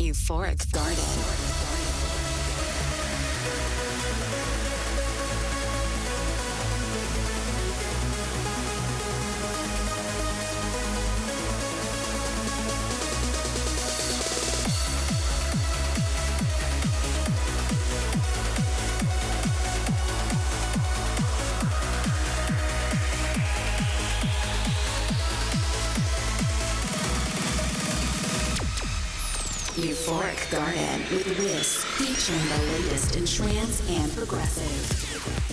Euphoric Garden. Euphoric Garden with Wiz, featuring the latest in trance and progressive.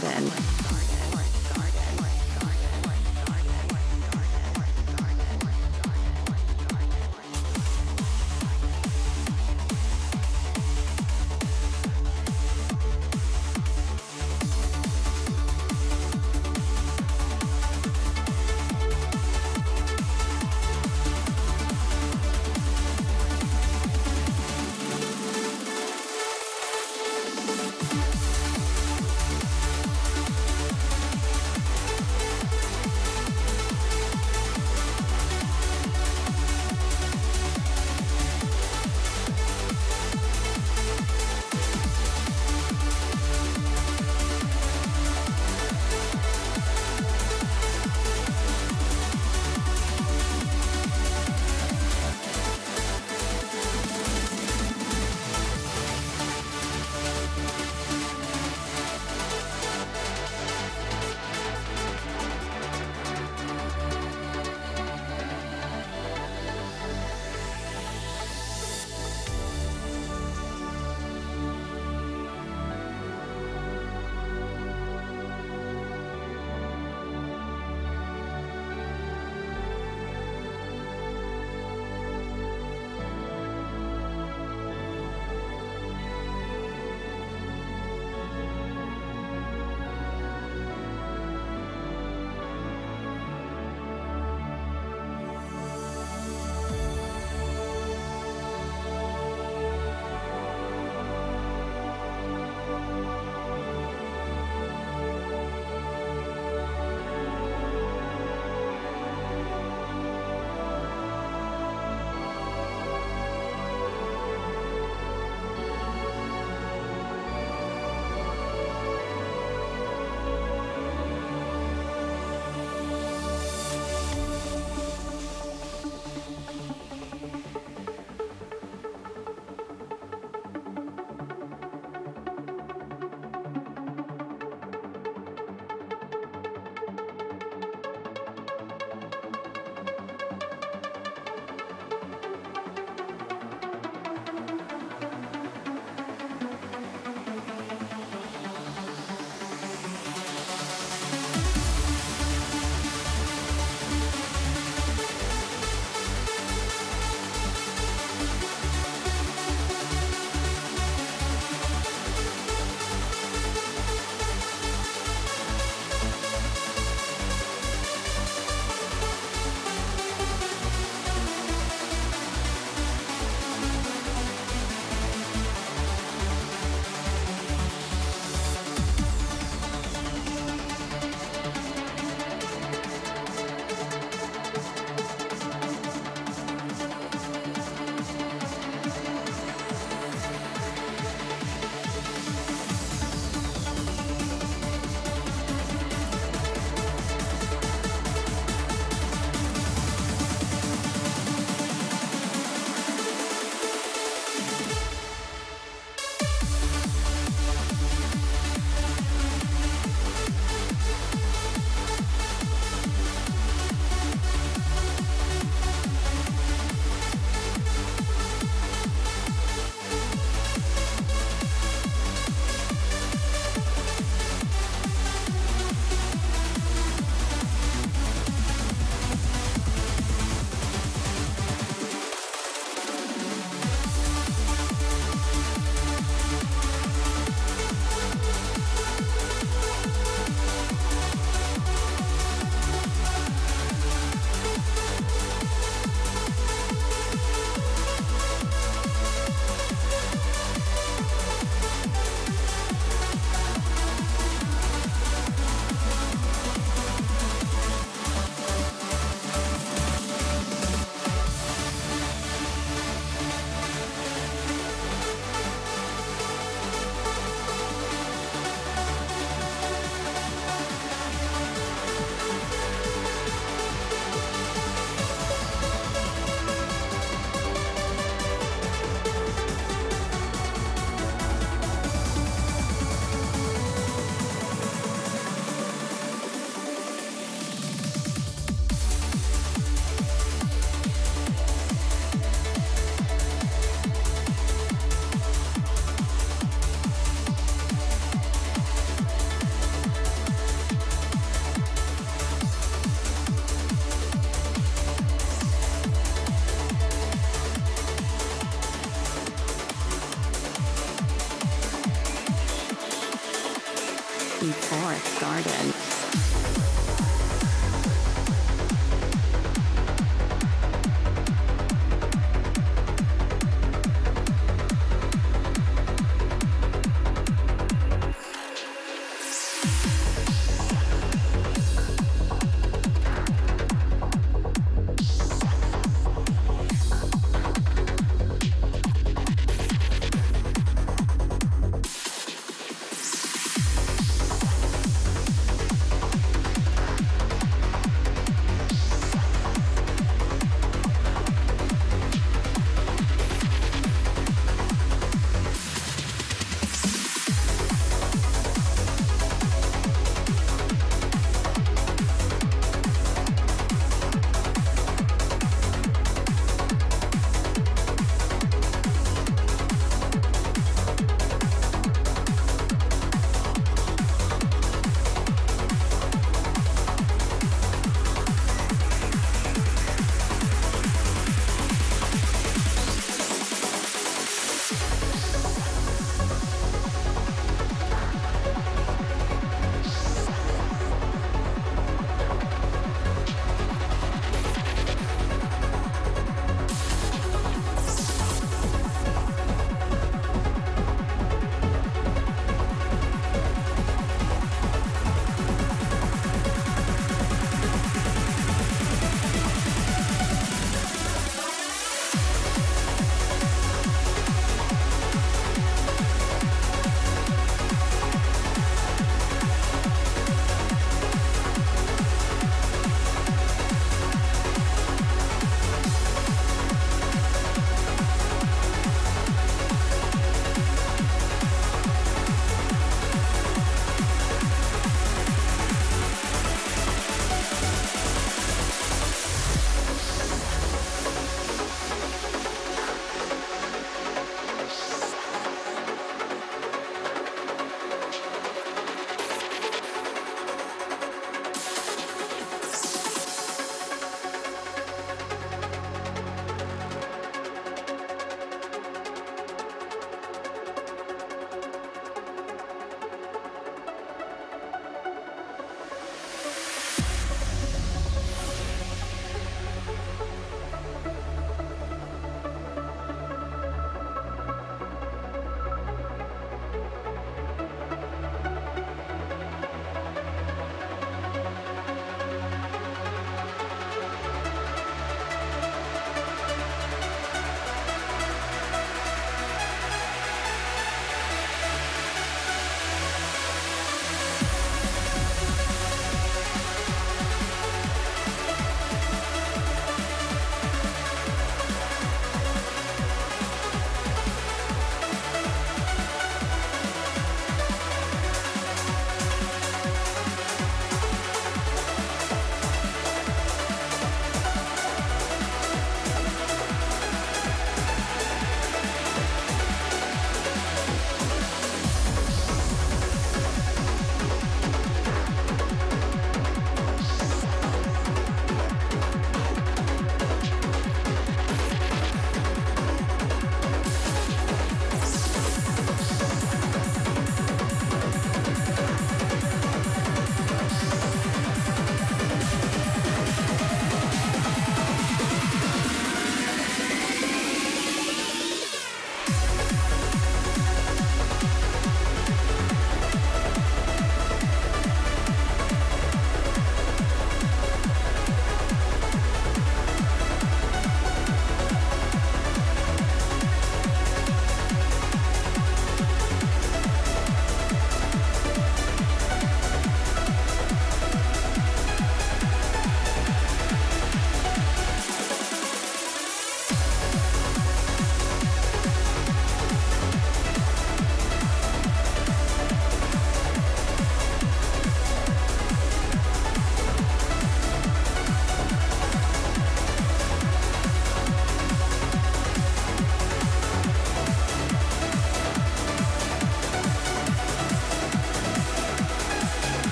Garden.